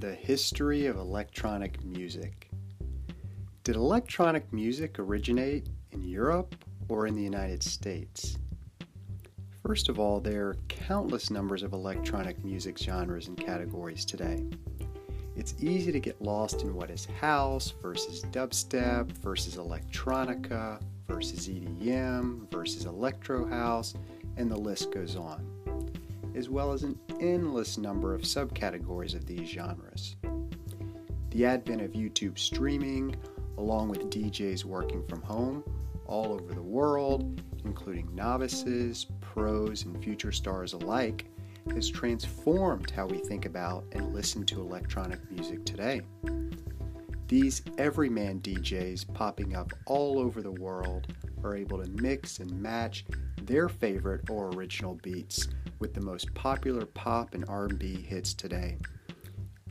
The history of electronic music. Did electronic music originate in Europe or in the United States? First of all, there are countless numbers of electronic music genres and categories today. It's easy to get lost in what is house versus dubstep versus electronica versus EDM versus electro house, and the list goes on, as well as an endless number of subcategories of these genres. The advent of YouTube streaming, along with DJs working from home all over the world, including novices, pros, and future stars alike, has transformed how we think about and listen to electronic music today. These everyman DJs popping up all over the world are able to mix and match their favorite or original beats with the most popular pop and R&B hits today,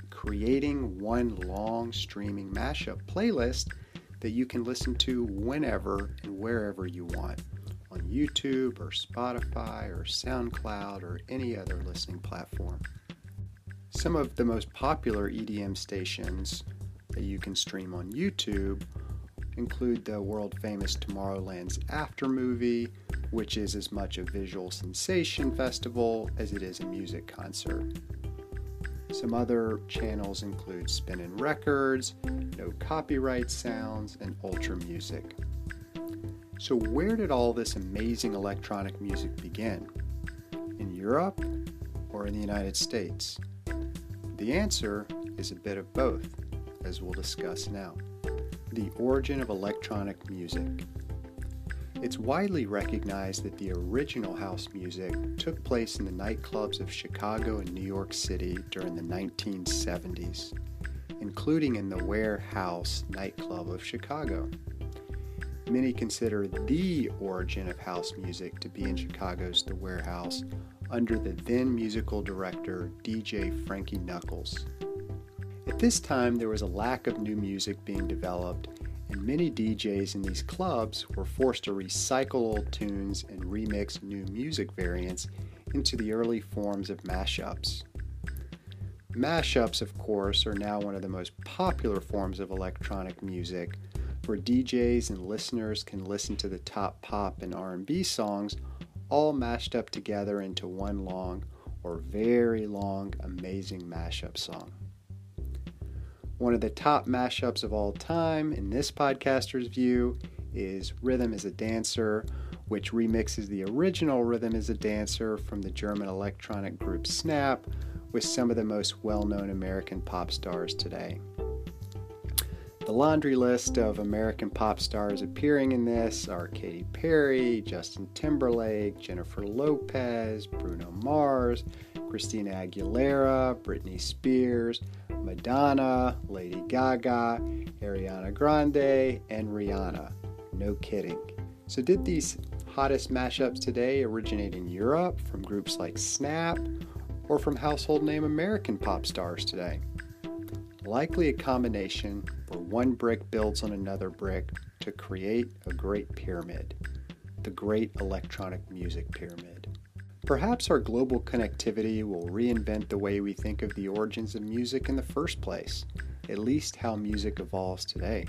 creating one long streaming mashup playlist that you can listen to whenever and wherever you want on YouTube or Spotify or SoundCloud or any other listening platform. Some of the most popular EDM stations that you can stream on YouTube include the world famous Tomorrowland's After Movie, which is as much a visual sensation festival as it is a music concert. Some other channels include Spinnin' Records, No Copyright Sounds, and Ultra Music. So, where did all this amazing electronic music begin? In Europe or in the United States? The answer is a bit of both, as we'll discuss now. The origin of electronic music. It's widely recognized that the original house music took place in the nightclubs of Chicago and New York City during the 1970s, including in the Warehouse nightclub of Chicago. Many consider the origin of house music to be in Chicago's The Warehouse under the then musical director DJ Frankie Knuckles. At this time, there was a lack of new music being developed and many DJs in these clubs were forced to recycle old tunes and remix new music variants into the early forms of mashups. Mashups, of course, are now one of the most popular forms of electronic music, where DJs and listeners can listen to the top pop and R&B songs all mashed up together into one long or very long amazing mashup song. One of the top mashups of all time, in this podcaster's view, is Rhythm is a Dancer, which remixes the original Rhythm is a Dancer from the German electronic group Snap with some of the most well known American pop stars today. The laundry list of American pop stars appearing in this are Katy Perry, Justin Timberlake, Jennifer Lopez, Bruno Mars, Christina Aguilera, Britney Spears, Madonna, Lady Gaga, Ariana Grande, and Rihanna. No kidding. So, did these hottest mashups today originate in Europe from groups like Snap or from household name American pop stars today? Likely a combination where one brick builds on another brick to create a great pyramid, the Great Electronic Music Pyramid. Perhaps our global connectivity will reinvent the way we think of the origins of music in the first place, at least how music evolves today.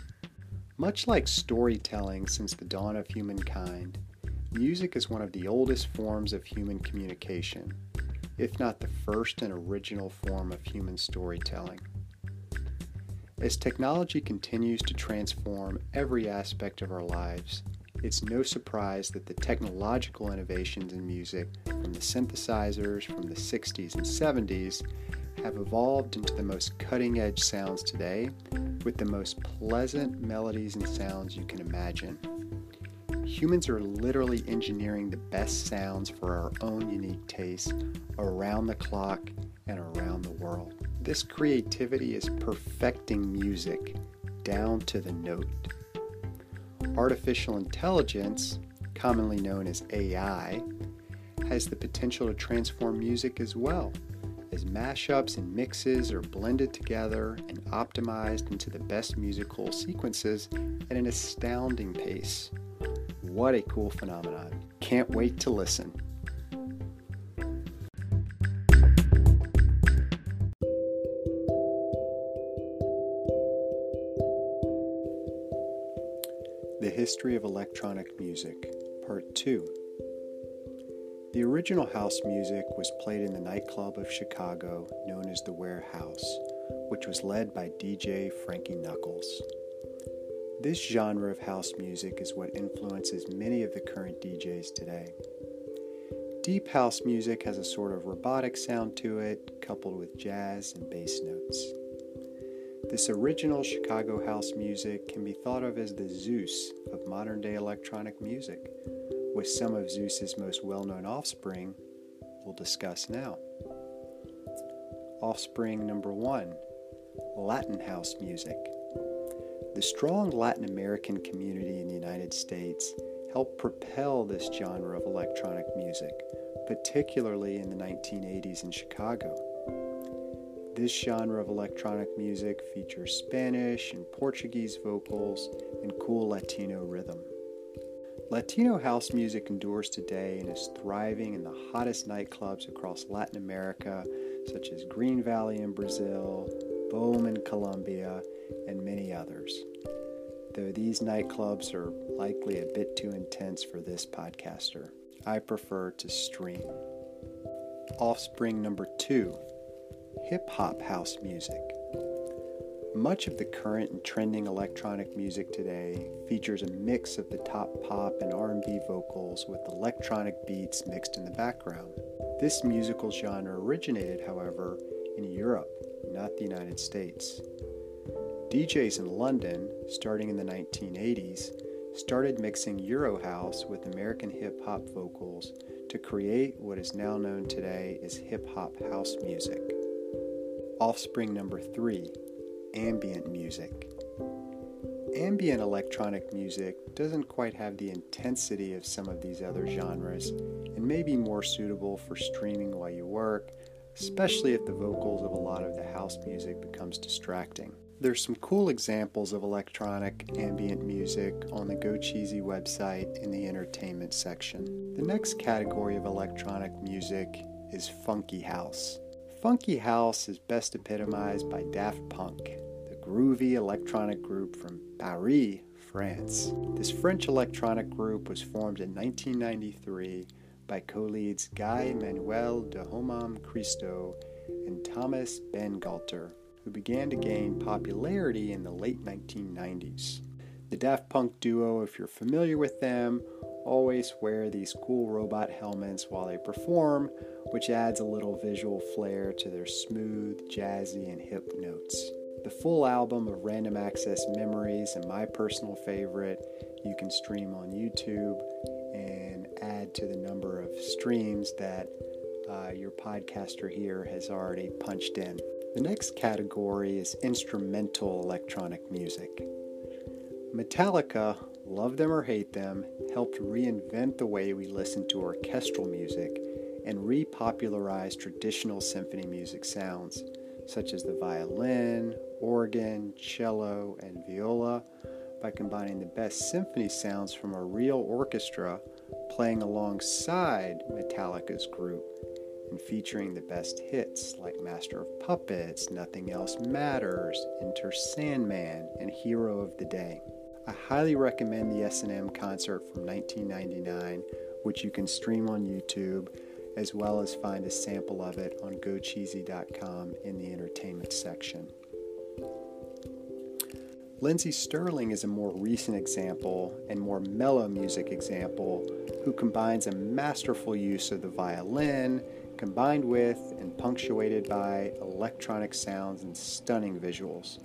Much like storytelling since the dawn of humankind, music is one of the oldest forms of human communication, if not the first and original form of human storytelling. As technology continues to transform every aspect of our lives, it's no surprise that the technological innovations in music, from the synthesizers from the 60s and 70s, have evolved into the most cutting edge sounds today with the most pleasant melodies and sounds you can imagine. Humans are literally engineering the best sounds for our own unique tastes around the clock and around the world. This creativity is perfecting music down to the note artificial intelligence, commonly known as AI, has the potential to transform music as well, as mashups and mixes are blended together and optimized into the best musical sequences at an astounding pace. What a cool phenomenon! Can't wait to listen. History of Electronic Music, Part 2. The original house music was played in the nightclub of Chicago known as the Warehouse, which was led by DJ Frankie Knuckles. This genre of house music is what influences many of the current DJs today. Deep house music has a sort of robotic sound to it, coupled with jazz and bass notes. This original Chicago house music can be thought of as the Zeus of modern day electronic music, with some of Zeus's most well known offspring we'll discuss now. Offspring number one Latin house music. The strong Latin American community in the United States helped propel this genre of electronic music, particularly in the 1980s in Chicago. This genre of electronic music features Spanish and Portuguese vocals and cool Latino rhythm. Latino house music endures today and is thriving in the hottest nightclubs across Latin America, such as Green Valley in Brazil, Boom in Colombia, and many others. Though these nightclubs are likely a bit too intense for this podcaster, I prefer to stream. Offspring number two hip hop house music. Much of the current and trending electronic music today features a mix of the top pop and R&B vocals with electronic beats mixed in the background. This musical genre originated, however, in Europe, not the United States. DJs in London, starting in the 1980s, started mixing Euro house with American hip hop vocals to create what is now known today as hip hop house music. Offspring number three ambient music. Ambient electronic music doesn't quite have the intensity of some of these other genres and may be more suitable for streaming while you work, especially if the vocals of a lot of the house music becomes distracting. There's some cool examples of electronic ambient music on the Go Cheesy website in the entertainment section. The next category of electronic music is funky house. Funky House is best epitomized by Daft Punk, the groovy electronic group from Paris, France. This French electronic group was formed in 1993 by co leads Guy Manuel de Homem Christo and Thomas Bangalter, who began to gain popularity in the late 1990s. The Daft Punk duo, if you're familiar with them, always wear these cool robot helmets while they perform, which adds a little visual flair to their smooth, jazzy, and hip notes. The full album of Random Access Memories and my personal favorite you can stream on YouTube and add to the number of streams that uh, your podcaster here has already punched in. The next category is instrumental electronic music. Metallica, love them or hate them, helped reinvent the way we listen to orchestral music and repopularize traditional symphony music sounds, such as the violin, organ, cello, and viola, by combining the best symphony sounds from a real orchestra playing alongside Metallica's group and featuring the best hits like Master of Puppets, Nothing Else Matters, Enter Sandman, and Hero of the Day. I highly recommend the S&M concert from 1999, which you can stream on YouTube, as well as find a sample of it on GoCheesy.com in the entertainment section. Lindsey Stirling is a more recent example and more mellow music example who combines a masterful use of the violin combined with and punctuated by electronic sounds and stunning visuals.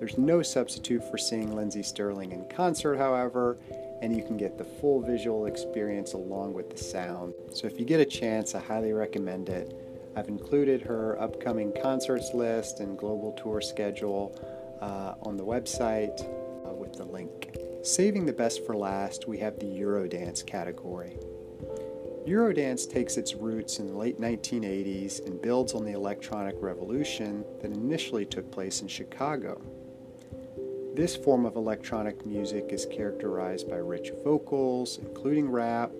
There's no substitute for seeing Lindsey Stirling in concert, however, and you can get the full visual experience along with the sound. So if you get a chance, I highly recommend it. I've included her upcoming concerts list and global tour schedule uh, on the website uh, with the link. Saving the best for last, we have the Eurodance category. Eurodance takes its roots in the late 1980s and builds on the electronic revolution that initially took place in Chicago. This form of electronic music is characterized by rich vocals, including rap,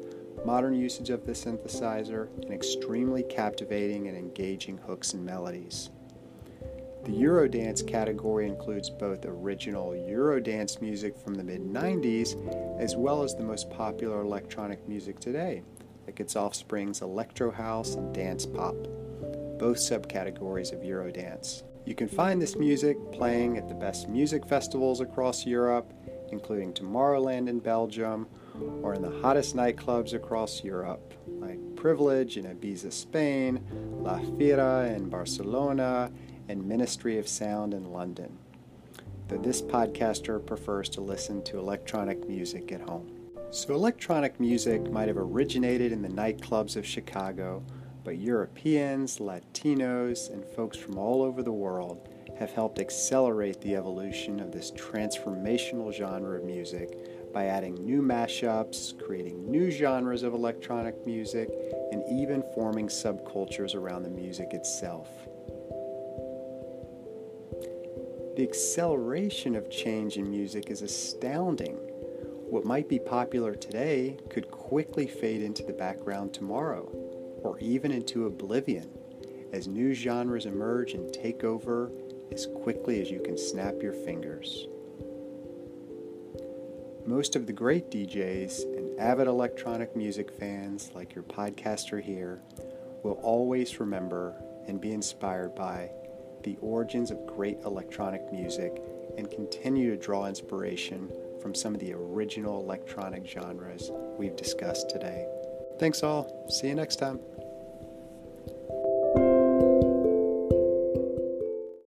modern usage of the synthesizer, and extremely captivating and engaging hooks and melodies. The Eurodance category includes both original Eurodance music from the mid 90s as well as the most popular electronic music today, like its offsprings electro house and dance pop, both subcategories of Eurodance. You can find this music playing at the best music festivals across Europe, including Tomorrowland in Belgium, or in the hottest nightclubs across Europe, like Privilege in Ibiza, Spain, La Fira in Barcelona, and Ministry of Sound in London. Though this podcaster prefers to listen to electronic music at home. So, electronic music might have originated in the nightclubs of Chicago but Europeans, Latinos, and folks from all over the world have helped accelerate the evolution of this transformational genre of music by adding new mashups, creating new genres of electronic music, and even forming subcultures around the music itself. The acceleration of change in music is astounding. What might be popular today could quickly fade into the background tomorrow or even into oblivion as new genres emerge and take over as quickly as you can snap your fingers. Most of the great DJs and avid electronic music fans, like your podcaster here, will always remember and be inspired by the origins of great electronic music and continue to draw inspiration from some of the original electronic genres we've discussed today. Thanks all. See you next time.